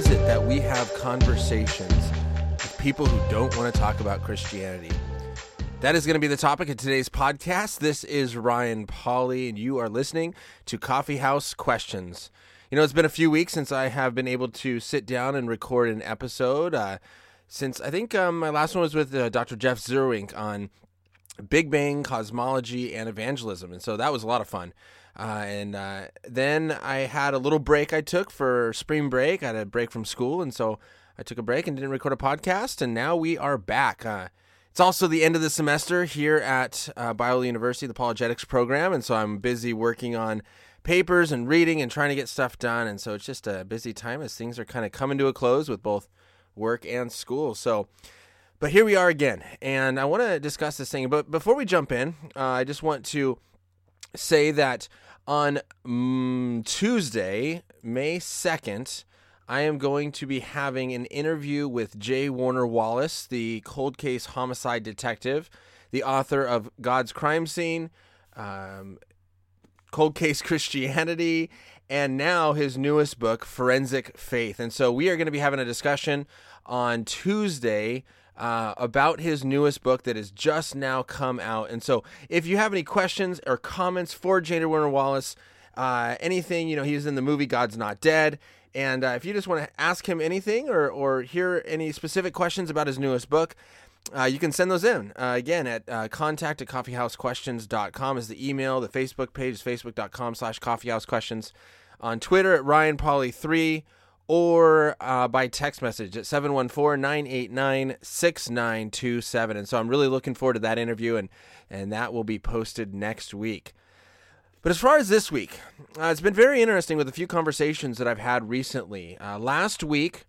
Is it that we have conversations with people who don't want to talk about Christianity? That is going to be the topic of today's podcast. This is Ryan Pauly, and you are listening to Coffee House Questions. You know, it's been a few weeks since I have been able to sit down and record an episode. Uh, since I think um, my last one was with uh, Dr. Jeff Zweerink on Big Bang, cosmology, and evangelism. And so that was a lot of fun. Uh, and uh, then I had a little break I took for spring break. I had a break from school. And so I took a break and didn't record a podcast. And now we are back. Uh, it's also the end of the semester here at uh, Biola University, the apologetics program. And so I'm busy working on papers and reading and trying to get stuff done. And so it's just a busy time as things are kind of coming to a close with both work and school. So, but here we are again, and I want to discuss this thing. But before we jump in, uh, I just want to say that on mm, Tuesday, May 2nd, I am going to be having an interview with J. Warner Wallace, the cold case homicide detective, the author of God's Crime Scene, um, Cold Case Christianity, and now his newest book, Forensic Faith. And so we are going to be having a discussion on Tuesday uh, about his newest book that has just now come out. And so, if you have any questions or comments for J. Warner Wallace, uh, anything, you know, he's in the movie God's Not Dead. And uh, if you just want to ask him anything or, or hear any specific questions about his newest book, uh, you can send those in. Uh, again, at uh, contact at coffeehousequestions.com is the email. The Facebook page is facebook.com slash coffeehousequestions. On Twitter at Ryan Pauly 3 or uh, by text message at 714-989-6927 and so i'm really looking forward to that interview and, and that will be posted next week. But as far as this week uh, it's been very interesting with a few conversations that i've had recently. Uh, last week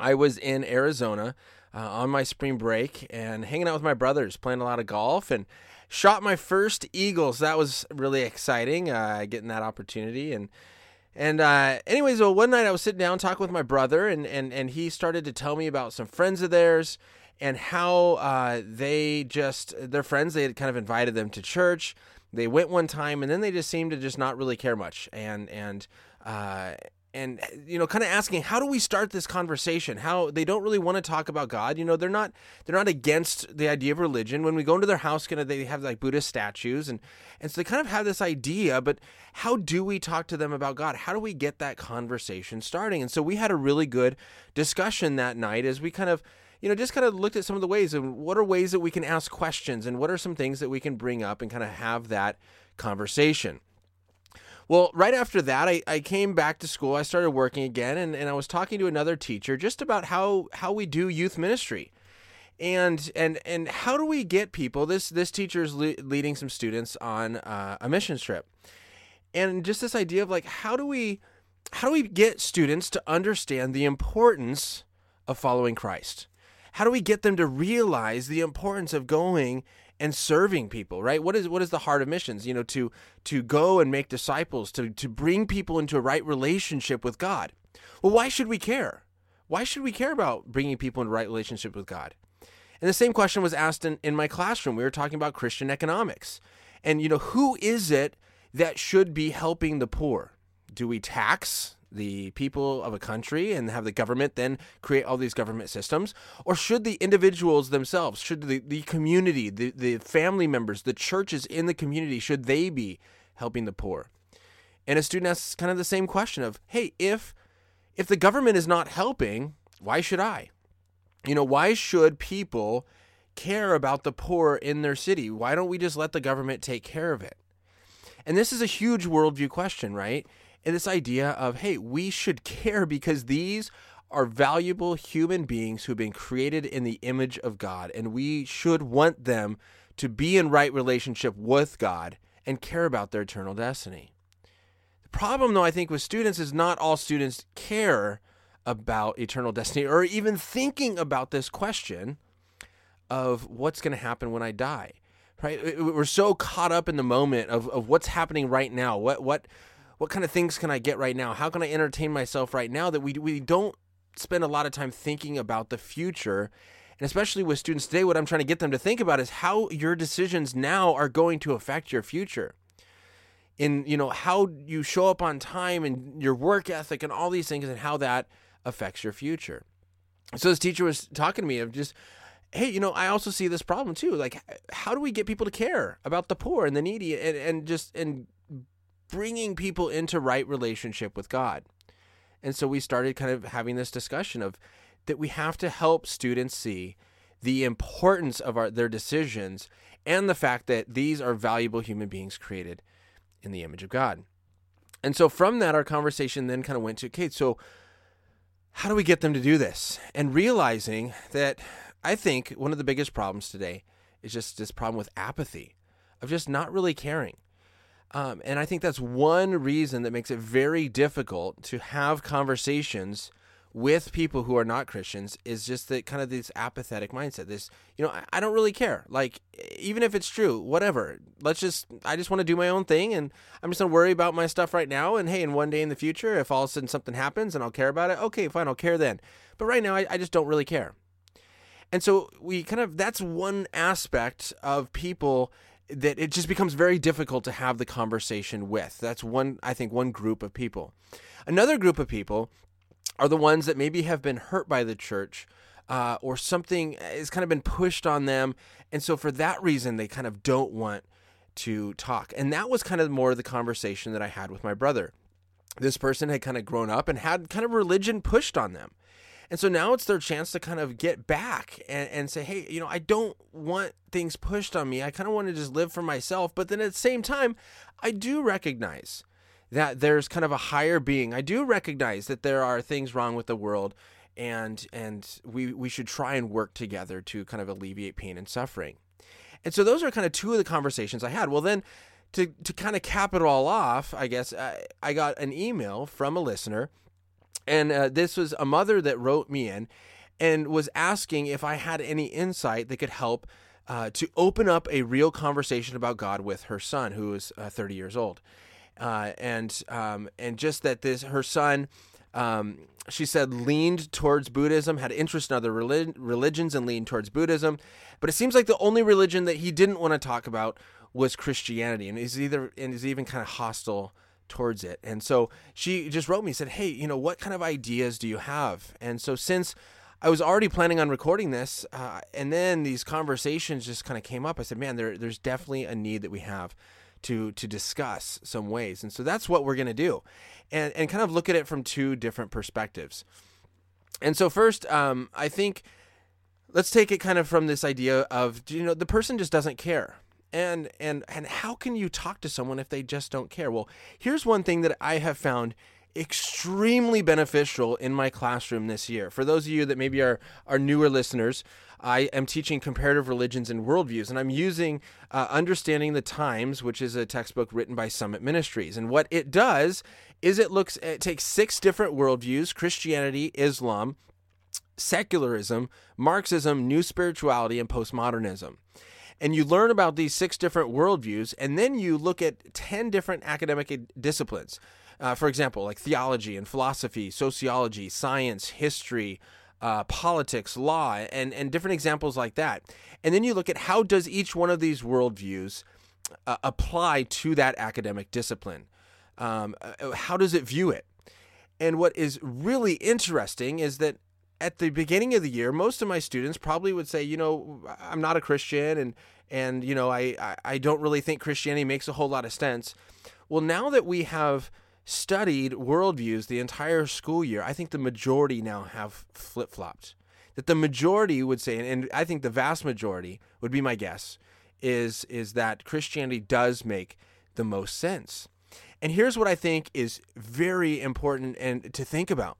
i was in arizona uh, on my spring break and hanging out with my brothers playing a lot of golf and shot my first eagles. That was really exciting uh, getting that opportunity and and uh, anyways, well, one night I was sitting down talking with my brother, and, and, and he started to tell me about some friends of theirs and how uh, they just, their friends, they had kind of invited them to church. They went one time, and then they just seemed to just not really care much. And, and, uh, and eh, you know kind of asking how do we start this conversation? How they don't really want to talk about god you know they're not they're not against the idea of religion. When we go into their house kind of they have like buddhist statues and and so they kind of have this idea but how do we talk to them about god? How do we get that conversation starting? And so we had a really good discussion that night as we kind of you know, just kind of looked at some of the ways and what are ways that we can ask questions and what are some things that we can bring up and kind of have that conversation. Well, right after that, I, I came back to school. I started working again, and, and I was talking to another teacher just about how, how we do youth ministry. And and and how do we get people? This this teacher is le- leading some students on uh, a mission trip, and just this idea of like how do we how do we get students to understand the importance of following Christ? How do we get them to realize the importance of going and serving people right? What is what is the heart of missions? You know to to go and make disciples to to bring people into a right relationship with god. Well why should we care? Why should we care about bringing people into right relationship with god? And the same question was asked in, in my classroom. We were talking about christian economics. And you know who is it that should be helping the poor? Do we tax the people of a country and have the government then create all these government systems? Or should the individuals themselves, should the, the community, the, the family members, the churches in the community, should they be helping the poor? And a student asks kind of the same question of, hey, if if the government is not helping, why should I? You know, why should people care about the poor in their city? Why don't we just let the government take care of it? And this is a huge worldview question, right? And this idea of, hey, we should care because these are valuable human beings who've been created in the image of God, and we should want them to be in right relationship with God and care about their eternal destiny. The problem, though, I think, with students is not all students care about eternal destiny or even thinking about this question of what's going to happen when I die. Right? We're so caught up in the moment of, of what's happening right now. What what what kind of things can I get right now? How can I entertain myself right now that we we don't spend a lot of time thinking about the future. And especially with students today, what I'm trying to get them to think about is how your decisions now are going to affect your future. In you know how you show up on time and your work ethic and all these things and how that affects your future. So this teacher was talking to me of just, hey, you know, I also see this problem too. Like, how do we get people to care about the poor and the needy and, and just and bringing people into right relationship with God? And so we started kind of having this discussion of that we have to help students see the importance of our, their decisions and the fact that these are valuable human beings created in the image of God. And so from that, our conversation then kind of went to okay, so how do we get them to do this? And realizing that I think one of the biggest problems today is just this problem with apathy, of just not really caring. Um, and I think that's one reason that makes it very difficult to have conversations with people who are not Christians is just that kind of this apathetic mindset. This, you know, I, I don't really care. Like, even if it's true, whatever. Let's just, I just want to do my own thing and I'm just going to worry about my stuff right now. And hey, in one day in the future, if all of a sudden something happens and I'll care about it, okay, fine, I'll care then. But right now, I, I just don't really care. And so we kind of, that's one aspect of people that it just becomes very difficult to have the conversation with. That's one, I think, one group of people. Another group of people are the ones that maybe have been hurt by the church uh, or something has kind of been pushed on them. And so for that reason, they kind of don't want to talk. And that was kind of more the conversation that I had with my brother. This person had kind of grown up and had kind of religion pushed on them. And so now it's their chance to kind of get back and, and say, hey, you know, I don't want things pushed on me. I kind of want to just live for myself. But then at the same time, I do recognize that there's kind of a higher being. I do recognize that there are things wrong with the world and and we we should try and work together to kind of alleviate pain and suffering. And so those are kind of two of the conversations I had. Well, then to to kind of cap it all off, I guess I, I got an email from a listener, and uh, this was a mother that wrote me in and was asking if I had any insight that could help uh, to open up a real conversation about God with her son, who is uh, 30 years old uh, and um, and just that this her son. Um, she said leaned towards Buddhism, had interest in other relig- religions, and leaned towards Buddhism. But it seems like the only religion that he didn't want to talk about was Christianity, and he's either and is even kind of hostile towards it. And so she just wrote me and said, "Hey, you know, what kind of ideas do you have?" And so since I was already planning on recording this, uh, and then these conversations just kind of came up. I said, "Man, there, there's definitely a need that we have to to discuss some ways. And so that's what we're going to do, and and kind of look at it from two different perspectives. And so first, um, I think let's take it kind of from this idea of you know the person just doesn't care and and and how can you talk to someone if they just don't care well here's one thing that i have found extremely beneficial in my classroom this year for those of you that maybe are are newer listeners I am teaching comparative religions and worldviews, and I'm using uh, Understanding the Times, which is a textbook written by Summit Ministries. And what it does is it looks it takes six different worldviews: Christianity, Islam, secularism, Marxism, New Spirituality, and postmodernism. And you learn about these six different worldviews, and then you look at 10 different academic disciplines. Uh, for example, like theology and philosophy, sociology, science, history, uh, politics, law, and and different examples like that. And then you look at how does each one of these worldviews uh, apply to that academic discipline. Um, uh, how does it view it? And what is really interesting is that at the beginning of the year, most of my students probably would say, you know, I'm not a Christian, and and you know, I I, I don't really think Christianity makes a whole lot of sense. Well, now that we have studied worldviews the entire school year, I think the majority now have flip flopped. That the majority would say, and I think the vast majority would be my guess, is is that Christianity does make the most sense. And here's what I think is very important and to think about.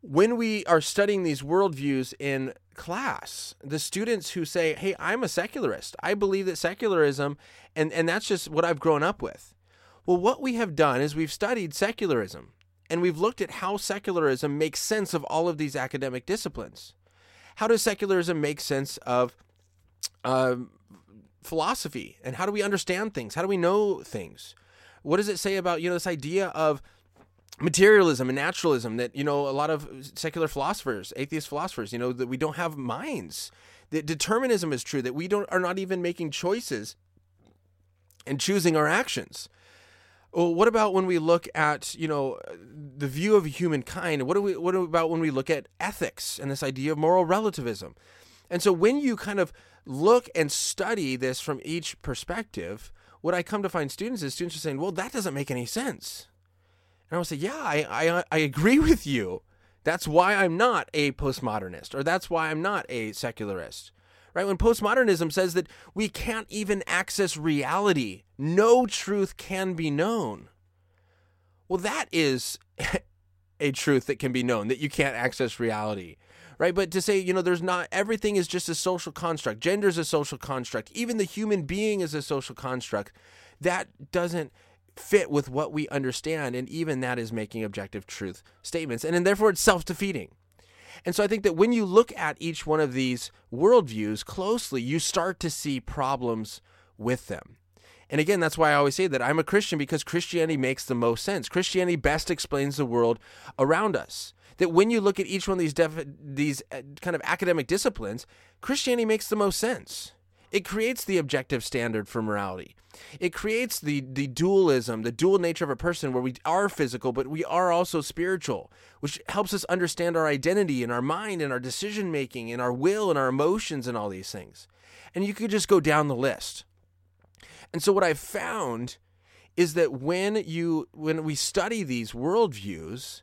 When we are studying these worldviews in class, the students who say, Hey, I'm a secularist. I believe that secularism, and, and that's just what I've grown up with. Well, what we have done is we've studied secularism and we've looked at how secularism makes sense of all of these academic disciplines. How does secularism make sense of uh, philosophy and how do we understand things? How do we know things? What does it say about you know this idea of materialism and naturalism that you know a lot of secular philosophers, atheist philosophers, you know that we don't have minds. That determinism is true. That we don't are not even making choices and choosing our actions Well, what about when we look at you know the view of humankind? What do we what about when we look at ethics and this idea of moral relativism? And so when you kind of look and study this from each perspective, what I come to find students is students are saying, "Well, that doesn't make any sense." And I would say, "Yeah, I I, uh, I agree with you. That's why I'm not a postmodernist, or that's why I'm not a secularist." Right? When postmodernism says that we can't even access reality, no truth can be known. Well, that is a truth that can be known that you can't access reality right? But to say, you know, there's not everything is just a social construct. Gender is a social construct. Even the human being is a social construct. That doesn't fit with what we understand, and even that is making objective truth statements, and, and therefore it's self-defeating. And so I think that when you look at each one of these worldviews closely, you start to see problems with them. And again, that's why I always say that I'm a Christian because Christianity makes the most sense. Christianity best explains the world around us that when you look at each one of these def- these uh, kind of academic disciplines, Christianity makes the most sense. It creates the objective standard for morality. It creates the the dualism, the dual nature of a person where we are physical but we are also spiritual, which helps us understand our identity and our mind and our decision making and our will and our emotions and all these things. And you could just go down the list. And so what I've found is that when you when we study these worldviews,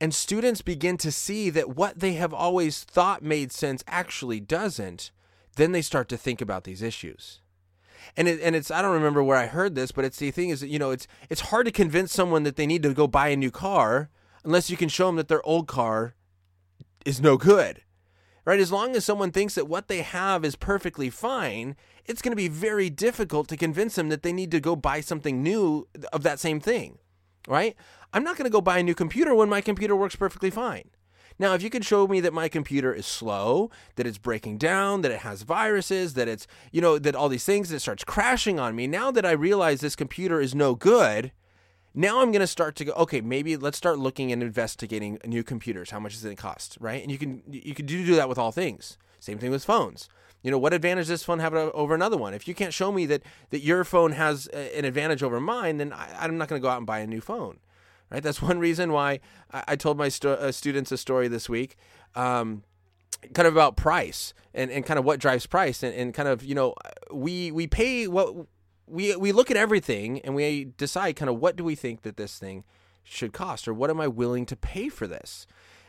and students begin to see that what they have always thought made sense actually doesn't, then they start to think about these issues. And it, and it's I don't remember where I heard this, but it's the thing is that you know it's it's hard to convince someone that they need to go buy a new car unless you can show them that their old car is no good. Right? As long as someone thinks that what they have is perfectly fine, it's going to be very difficult to convince them that they need to go buy something new of that same thing. Right? I'm not going to go buy a new computer when my computer works perfectly fine. Now, if you can show me that my computer is slow, that it's breaking down, that it has viruses, that it's, you know, that all these things, that it starts crashing on me, now that I realize this computer is no good, now I'm going to start to go, okay, maybe let's start looking and investigating new computers. How much does it cost, right? And you can you can do that with all things. Same thing with phones. You know, what advantage does this phone have over another one? If you can't show me that that your phone has an advantage over mine, then I, I'm not going to go out and buy a new phone right? That's one reason why I, told my stu- uh, students a story this week, um, kind of about price and, and kind of what drives price and, and kind of you know we we pay what we we look at everything and we decide kind of what do we think that this thing should cost or what am I willing to pay for this.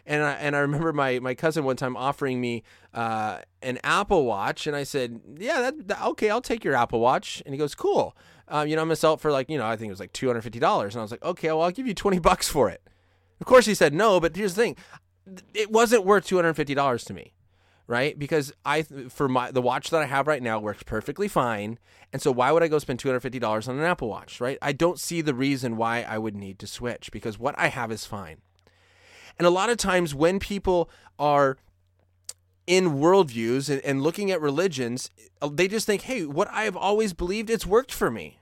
And I, and I remember my, my cousin one time offering me uh, an Apple Watch, and I said, "Yeah, that, that, okay, I'll take your Apple Watch." And he goes, "Cool." um, you know, I'm gonna sell it for like, you know, I think it was like two hundred fifty dollars, and I was like, okay, well, I'll give you twenty bucks for it. Of course, he said no, but here's the thing, it wasn't worth two hundred fifty dollars to me, right? Because I, for my the watch that I have right now works perfectly fine, and so why would I go spend two hundred fifty dollars on an Apple Watch, right? I don't see the reason why I would need to switch because what I have is fine. And a lot of times when people are in worldviews and, and looking at religions, uh, they just think, hey, what I've always believed, it's worked for me.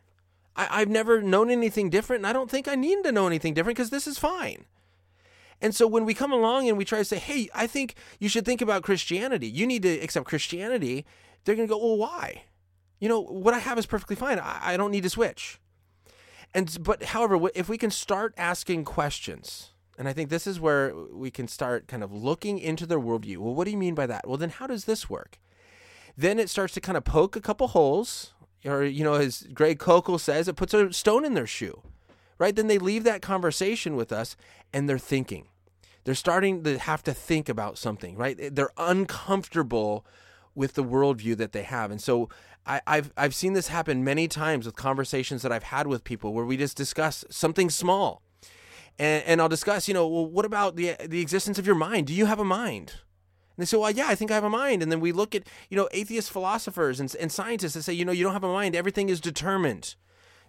I, have never known anything different, and I don't think I need to know anything different because this is fine. And so when we come along and we try to say, hey, I think you should think about Christianity, you need to accept Christianity, they're going to go, well, why? You know, what I have is perfectly fine. I, I don't need to switch. And but however, if we can start asking questions, and I think this is where we can start kind of looking into their worldview. Well, what do you mean by that? Well, then how does this work? Then it starts to kind of poke a couple holes, or, you know, as Greg Koukl says, it puts a stone in their shoe, right? Then they leave that conversation with us and they're thinking. They're starting to have to think about something, right? They're uncomfortable with the worldview that they have. And so I, have I've seen this happen many times with conversations that I've had with people where we just discuss something small and, and I'll discuss, you know, well, what about the the existence of your mind? Do you have a mind? And they say, well, yeah, I think I have a mind. And then we look at, you know, atheist philosophers and, and scientists that say, you know, you don't have a mind. Everything is determined.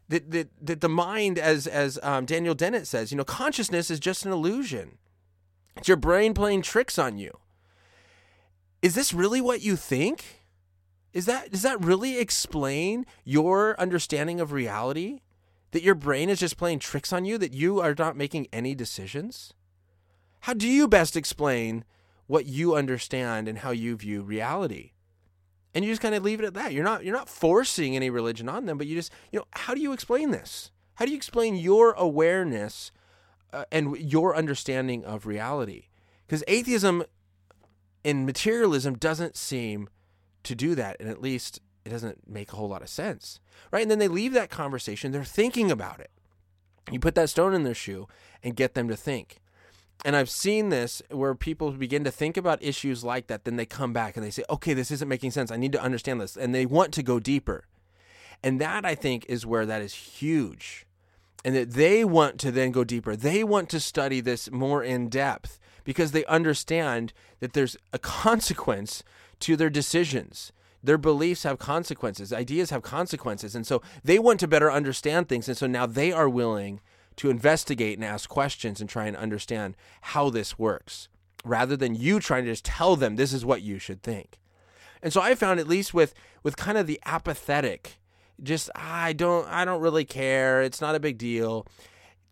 That, that, that the mind, as, as um, Daniel Dennett says, you know, consciousness is just an illusion. It's your brain playing tricks on you. Is this really what you think? Is that does that really explain your understanding of reality? That your brain is just playing tricks on you, that you are not making any decisions? How do you best explain what you understand and how you view reality? And you just kind of leave it at that. You're not you're not forcing any religion on them, but you just, you know, how do you explain this? How do you explain your awareness uh, and your understanding of reality? Because atheism and materialism doesn't seem to do that, and at least it doesn't make a whole lot of sense, right? And then they leave that conversation, they're thinking about it. You put that stone in their shoe and get them to think. And I've seen this where people begin to think about issues like that, then they come back and they say, okay, this isn't making sense. I need to understand this. And they want to go deeper. And that, I think, is where that is huge. And that they want to then go deeper. They want to study this more in depth because they understand that there's a consequence to their decisions. Their beliefs have consequences, ideas have consequences. And so they want to better understand things. And so now they are willing to investigate and ask questions and try and understand how this works rather than you trying to just tell them this is what you should think. And so I found at least with with kind of the apathetic just I don't I don't really care, it's not a big deal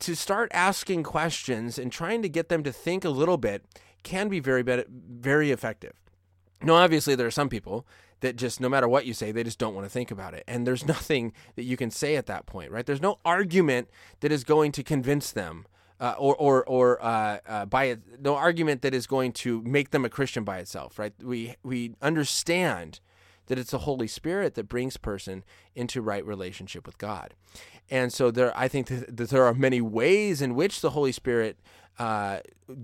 to start asking questions and trying to get them to think a little bit can be very very effective. Now obviously there are some people that just no matter what you say, they just don't want to think about it. And there's nothing that you can say at that point, right? There's no argument that is going to convince them. Uh, or or or uh, uh, by it, no argument that is going to make them a Christian by itself, right? We we understand that it's the Holy Spirit that brings person into right relationship with God, and so there, I think that, that there are many ways in which the Holy Spirit uh,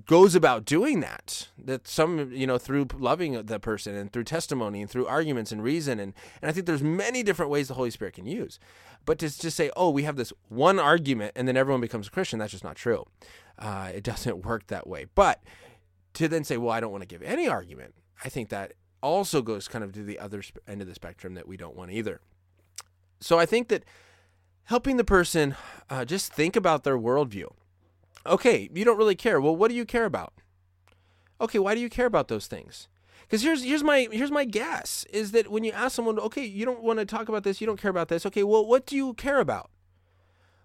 goes about doing that. That some, you know, through loving the person and through testimony and through arguments and reason. And, and I think there's many different ways the Holy Spirit can use. But to just say, oh, we have this one argument and then everyone becomes a Christian, that's just not true. Uh, it doesn't work that way. But to then say, well, I don't want to give any argument, I think that also goes kind of to the other end of the spectrum that we don't want either. So I think that helping the person uh, just think about their worldview Okay, you don't really care. Well, what do you care about? Okay, why do you care about those things? Because here's here's my here's my guess is that when you ask someone, okay, you don't want to talk about this, you don't care about this. Okay, well, what do you care about?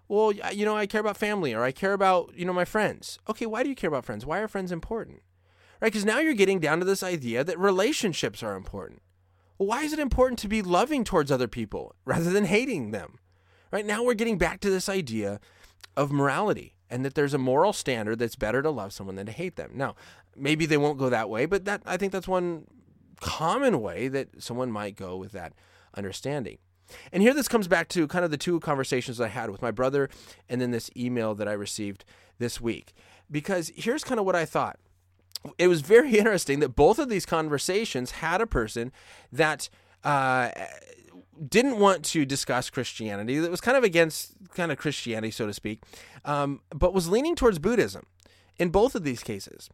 Well, you know, I care about family, or I care about you know my friends. Okay, why do you care about friends? Why are friends important? Right? Because now you're getting down to this idea that relationships are important. Well, why is it important to be loving towards other people rather than hating them? Right now we're getting back to this idea of morality and that there's a moral standard that's better to love someone than to hate them. Now, maybe they won't go that way, but that I think that's one common way that someone might go with that understanding. And here this comes back to kind of the two conversations I had with my brother and then this email that I received this week. Because here's kind of what I thought. It was very interesting that both of these conversations had a person that uh, didn't want to discuss Christianity, that was kind of against kind of Christianity, so to speak, um, but was leaning towards Buddhism in both of these cases.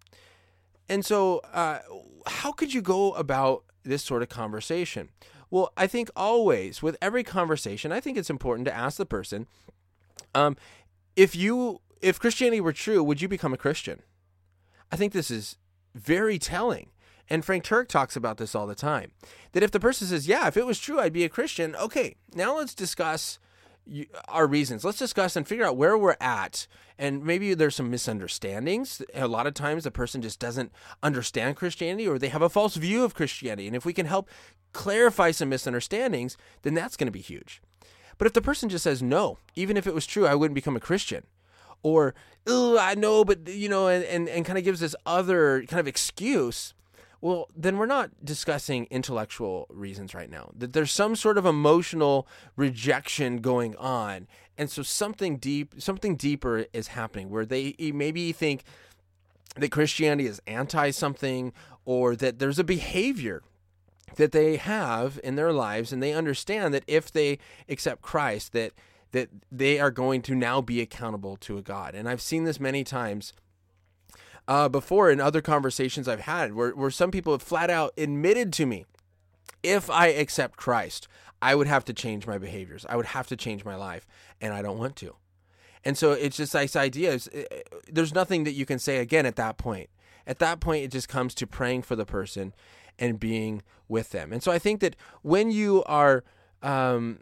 And so, uh, how could you go about this sort of conversation? Well, I think always with every conversation, I think it's important to ask the person, um, if you if Christianity were true, would you become a Christian? I think this is very telling. And Frank Turek talks about this all the time. That if the person says, Yeah, if it was true, I'd be a Christian, okay, now let's discuss our reasons. Let's discuss and figure out where we're at. And maybe there's some misunderstandings. A lot of times the person just doesn't understand Christianity or they have a false view of Christianity. And if we can help clarify some misunderstandings, then that's going to be huge. But if the person just says, no, even if it was true, I wouldn't become a Christian, or, oh, I know, but, you know, and, and, and kind of gives this other kind of excuse, well, then we're not discussing intellectual reasons right now. That there's some sort of emotional rejection going on. And so something deep, something deeper is happening where they maybe think that Christianity is anti something or that there's a behavior that they have in their lives and they understand that if they accept Christ that that they are going to now be accountable to a God. And I've seen this many times uh, before in other conversations I've had where, where some people have flat out admitted to me if I accept Christ, I would have to change my behaviors. I would have to change my life, and I don't want to. And so it's just this idea is eh, eh, there's nothing that you can say again at that point. At that point, it just comes to praying for the person and being with them. And so I think that when you are um,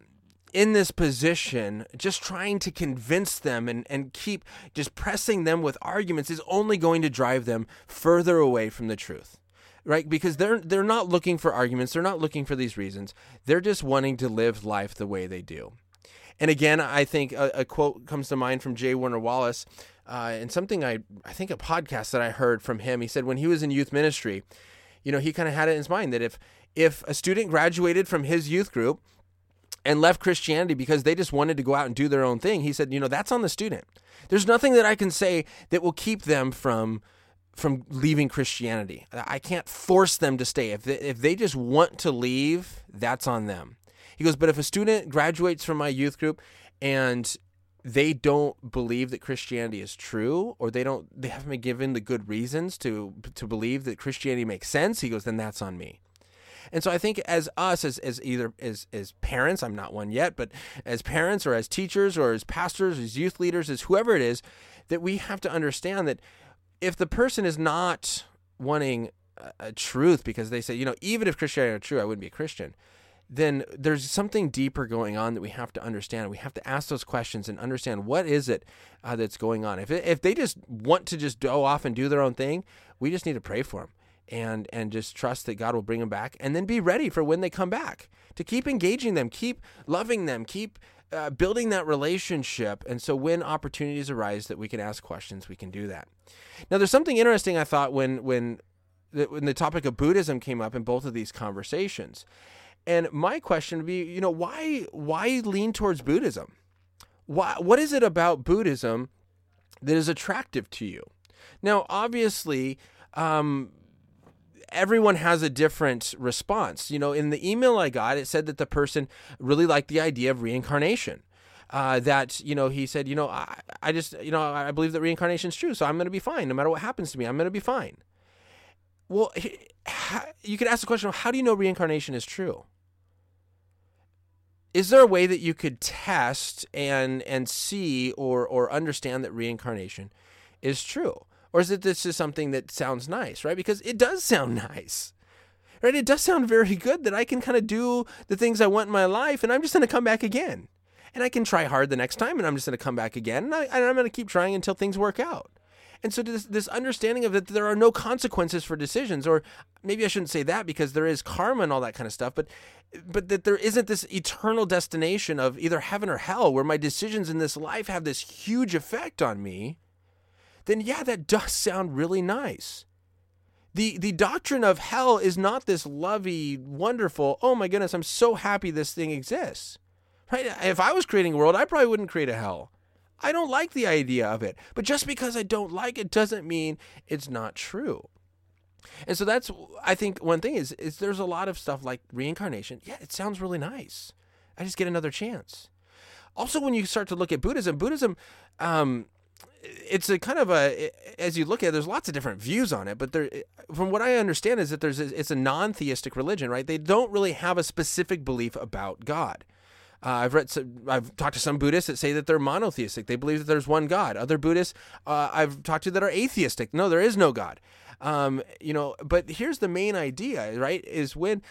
in this position, just trying to convince them and, and keep just pressing them with arguments is only going to drive them further away from the truth. Right? Because they're they're not looking for arguments, they're not looking for these reasons. They're just wanting to live life the way they do. And again, I think a, a quote comes to mind from J. Warner Wallace, uh, and something I I think a podcast that I heard from him. He said when he was in youth ministry, you know, he kind of had it in his mind that if if a student graduated from his youth group and left Christianity because they just wanted to go out and do their own thing, he said, you know, that's on the student. There's nothing that I can say that will keep them from from leaving Christianity. I can't force them to stay. If they, if they just want to leave, that's on them. He goes, but if a student graduates from my youth group and they don't believe that Christianity is true, or they don't, they haven't been given the good reasons to to believe that Christianity makes sense. He goes, then that's on me. And so I think as us, as, as either as, as parents, I'm not one yet, but as parents or as teachers or as pastors, as youth leaders, as whoever it is, that we have to understand that if the person is not wanting a, truth because they say, you know, even if Christianity are true, I wouldn't be a Christian then there's something deeper going on that we have to understand. We have to ask those questions and understand what is it uh, that's going on. If if they just want to just go off and do their own thing, we just need to pray for them and and just trust that God will bring them back, and then be ready for when they come back to keep engaging them, keep loving them, keep uh, building that relationship. And so when opportunities arise that we can ask questions, we can do that. Now, there's something interesting I thought when when the, when the topic of Buddhism came up in both of these conversations. And my question would be, you know, why why lean towards Buddhism? Why what is it about Buddhism that is attractive to you? Now, obviously, um, everyone has a different response. You know, in the email I got, it said that the person really liked the idea of reincarnation. Uh, that you know, he said, you know, I, I just, you know, I believe that reincarnation is true, so I'm going to be fine no matter what happens to me. I'm going to be fine. Well, you could ask the question: of How do you know reincarnation is true? Is there a way that you could test and and see or or understand that reincarnation is true? Or is it this is something that sounds nice, right? Because it does sound nice. Right? It does sound very good that I can kind of do the things I want in my life and I'm just going to come back again. And I can try hard the next time and I'm just going to come back again and, I, am going to keep trying until things work out. And so this, this understanding of that there are no consequences for decisions, or maybe I shouldn't say that because there is karma and all that kind of stuff, but but that there isn't this eternal destination of either heaven or hell where my decisions in this life have this huge effect on me then yeah, that does sound really nice. The, the doctrine of hell is not this lovey, wonderful, oh my goodness, I'm so happy this thing exists. Right? If I was creating a world, I probably wouldn't create a hell. I don't like the idea of it. But just because I don't like it doesn't mean it's not true. And so that's I think one thing is is there's a lot of stuff like reincarnation. Yeah, it sounds really nice. I just get another chance. Also, when you start to look at Buddhism, Buddhism um, it's a kind of a as you look at it, there's lots of different views on it but there from what i understand is that there's a, it's a non-theistic religion right they don't really have a specific belief about god uh, I've read, some, I've talked to some Buddhists that say that they're monotheistic. They believe that there's one God. Other Buddhists uh, I've talked to that are atheistic. No, there is no God. Um, you know, but here's the main idea, right? Is when,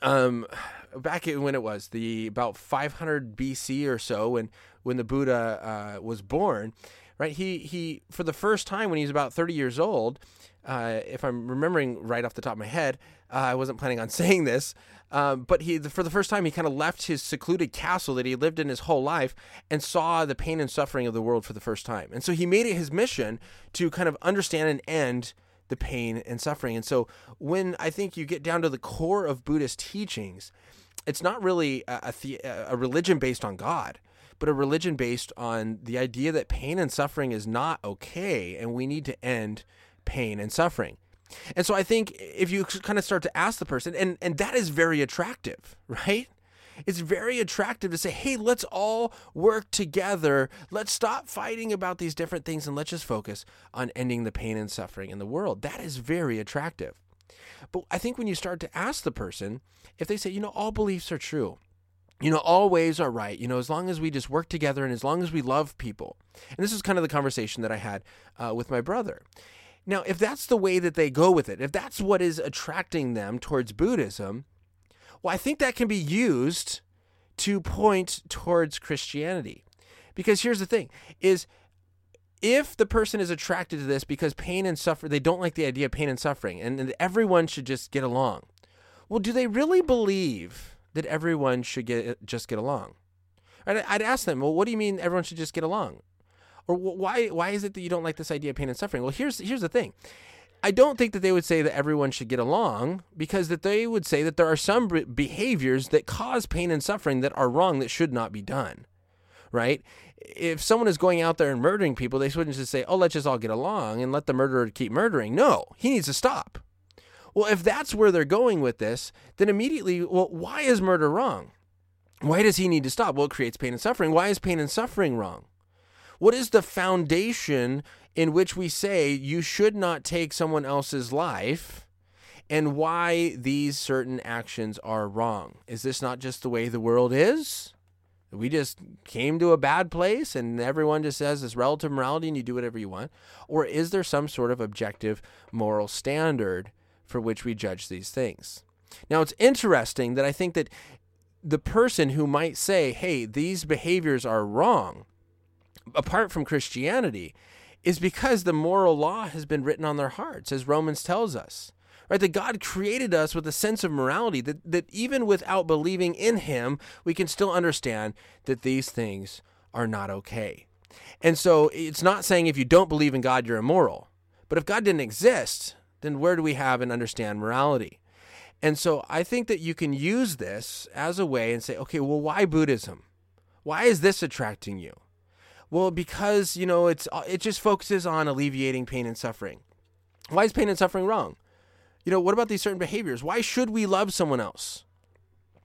um, back when it was the about 500 BC or so, when when the Buddha uh, was born, right? He he for the first time when he was about 30 years old, uh, if I'm remembering right off the top of my head, uh, I wasn't planning on saying this, um, but he for the first time he kind of left his secluded castle that he lived in his whole life and saw the pain and suffering of the world for the first time, and so he made it his mission to kind of understand and end the pain and suffering. And so when I think you get down to the core of Buddhist teachings, it's not really a, a, a religion based on God but a religion based on the idea that pain and suffering is not okay and we need to end pain and suffering. And so I think if you kind of start to ask the person, and, and that is very attractive, right? It's very attractive to say, hey, let's all work together. Let's stop fighting about these different things and let's just focus on ending the pain and suffering in the world. That is very attractive. But I think when you start to ask the person, if they say, you know, all beliefs are true, you know, all ways are right, you know, as long as we just work together and as long as we love people. And this is kind of the conversation that I had uh, with my brother. Now, if that's the way that they go with it, if that's what is attracting them towards Buddhism, well, I think that can be used to point towards Christianity. Because here's the thing is if the person is attracted to this because pain and suffering, they don't like the idea of pain and suffering, and, and everyone should just get along. Well, do they really believe that everyone should get just get along. Right? I'd ask them, well, what do you mean everyone should just get along? Or why why is it that you don't like this idea of pain and suffering? Well, here's here's the thing. I don't think that they would say that everyone should get along because that they would say that there are some behaviors that cause pain and suffering that are wrong that should not be done. Right? If someone is going out there and murdering people, they shouldn't just say, "Oh, let's just all get along and let the murderer keep murdering." No, he needs to stop. Well, if that's where they're going with this, then immediately, well, why is murder wrong? Why does he need to stop? Well, it creates pain and suffering. Why is pain and suffering wrong? What is the foundation in which we say you should not take someone else's life and why these certain actions are wrong? Is this not just the way the world is? We just came to a bad place and everyone just says this relative morality and you do whatever you want? Or is there some sort of objective moral standard for which we judge these things? Now, it's interesting that I think that the person who might say, hey, these behaviors are wrong, apart from Christianity is because the moral law has been written on their hearts, as Romans tells us. Right, that God created us with a sense of morality, that, that even without believing in Him, we can still understand that these things are not okay. And so it's not saying if you don't believe in God, you're immoral. But if God didn't exist, then where do we have and understand morality? And so I think that you can use this as a way and say, okay, well, why Buddhism? Why is this attracting you? Well, because, you know, it's uh, it just focuses on alleviating pain and suffering. Why is pain and suffering wrong? You know, what about these certain behaviors? Why should we love someone else?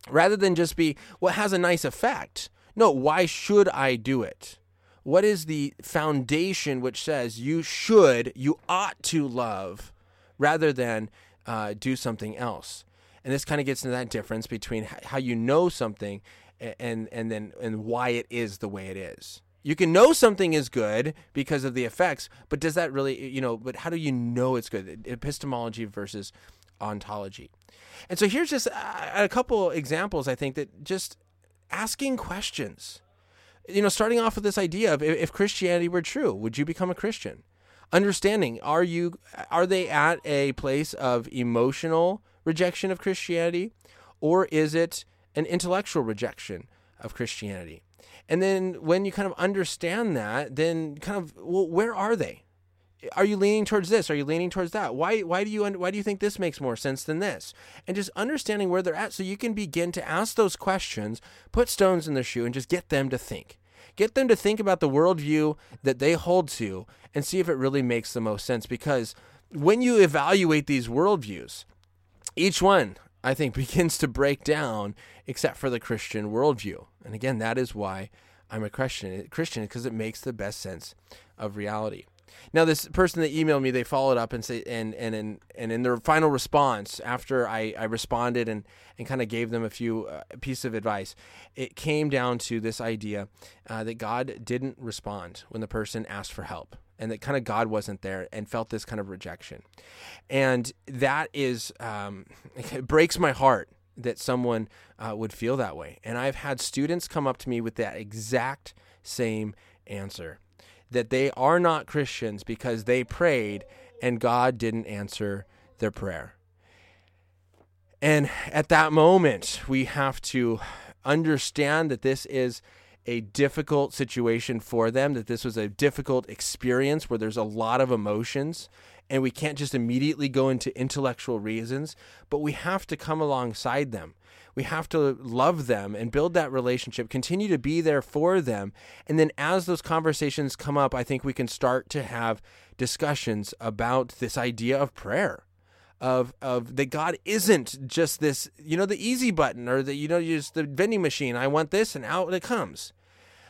Rather than just be well, has a nice effect. No, why should I do it? What is the foundation which says you should, you ought to love rather than uh, do something else? And this kind of gets into that difference between how you know something and and then and why it is the way it is. You can know something is good because of the effects, but does that really, you know, but how do you know it's good? Epistemology versus ontology. And so here's just a couple examples, I think, that just asking questions. You know, starting off with this idea of if Christianity were true, would you become a Christian? Understanding, are you are they at a place of emotional rejection of Christianity or is it an intellectual rejection of Christianity? And then when you kind of understand that, then kind of well, where are they? Are you leaning towards this? Are you leaning towards that? Why why do you why do you think this makes more sense than this? And just understanding where they're at so you can begin to ask those questions, put stones in their shoe and just get them to think. Get them to think about the worldview that they hold to and see if it really makes the most sense. Because when you evaluate these worldviews, each one I think, begins to break down except for the Christian worldview. And again, that is why I'm a Christian. Christian because it makes the best sense of reality. Now, this person that emailed me, they followed up and say, and and and, and in their final response, after I, I responded and and kind of gave them a few uh, pieces of advice, it came down to this idea uh, that God didn't respond when the person asked for help and that kind of God wasn't there and felt this kind of rejection. And that is, um, it breaks my heart that someone uh, would feel that way. And I've had students come up to me with that exact same answer that they are not Christians because they prayed and God didn't answer their prayer. And at that moment, we have to understand that this is a difficult situation for them, that this was a difficult experience where there's a lot of emotions and we can't just immediately go into intellectual reasons, but we have to come alongside them. We have to love them and build that relationship, continue to be there for them. And then as those conversations come up, I think we can start to have discussions about this idea of prayer. Of, of that God isn't just this, you know, the easy button or the, you know, just the vending machine. I want this and out it comes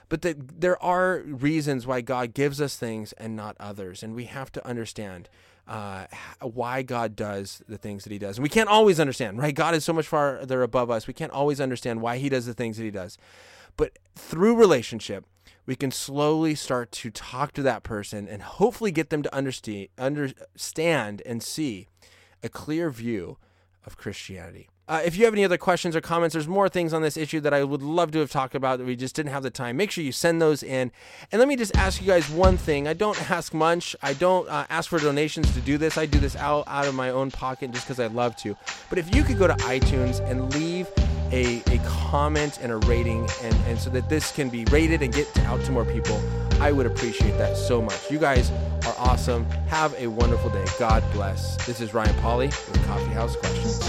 but there are reasons why God gives us things and not others, and we have to understand uh, why God does the things that He does. And we can't always understand, right? God is so much farther above us. We can't always understand why He does the things that He does, but through relationship, we can slowly start to talk to that person and hopefully get them to understand, understand and see a clear view of Christianity. Uh, if you have any other questions or comments, there's more things on this issue that I would love to have talked about that we just didn't have the time. Make sure you send those in. And let me just ask you guys one thing. I don't ask much. I don't uh, ask for donations to do this. I do this out, out of my own pocket just because I love to. But if you could go to iTunes and leave a, a comment and a rating, and, and so that this can be rated and get out to more people, I would appreciate that so much. You guys are awesome. Have a wonderful day. God bless. This is Ryan Pauly with Coffee House Questions.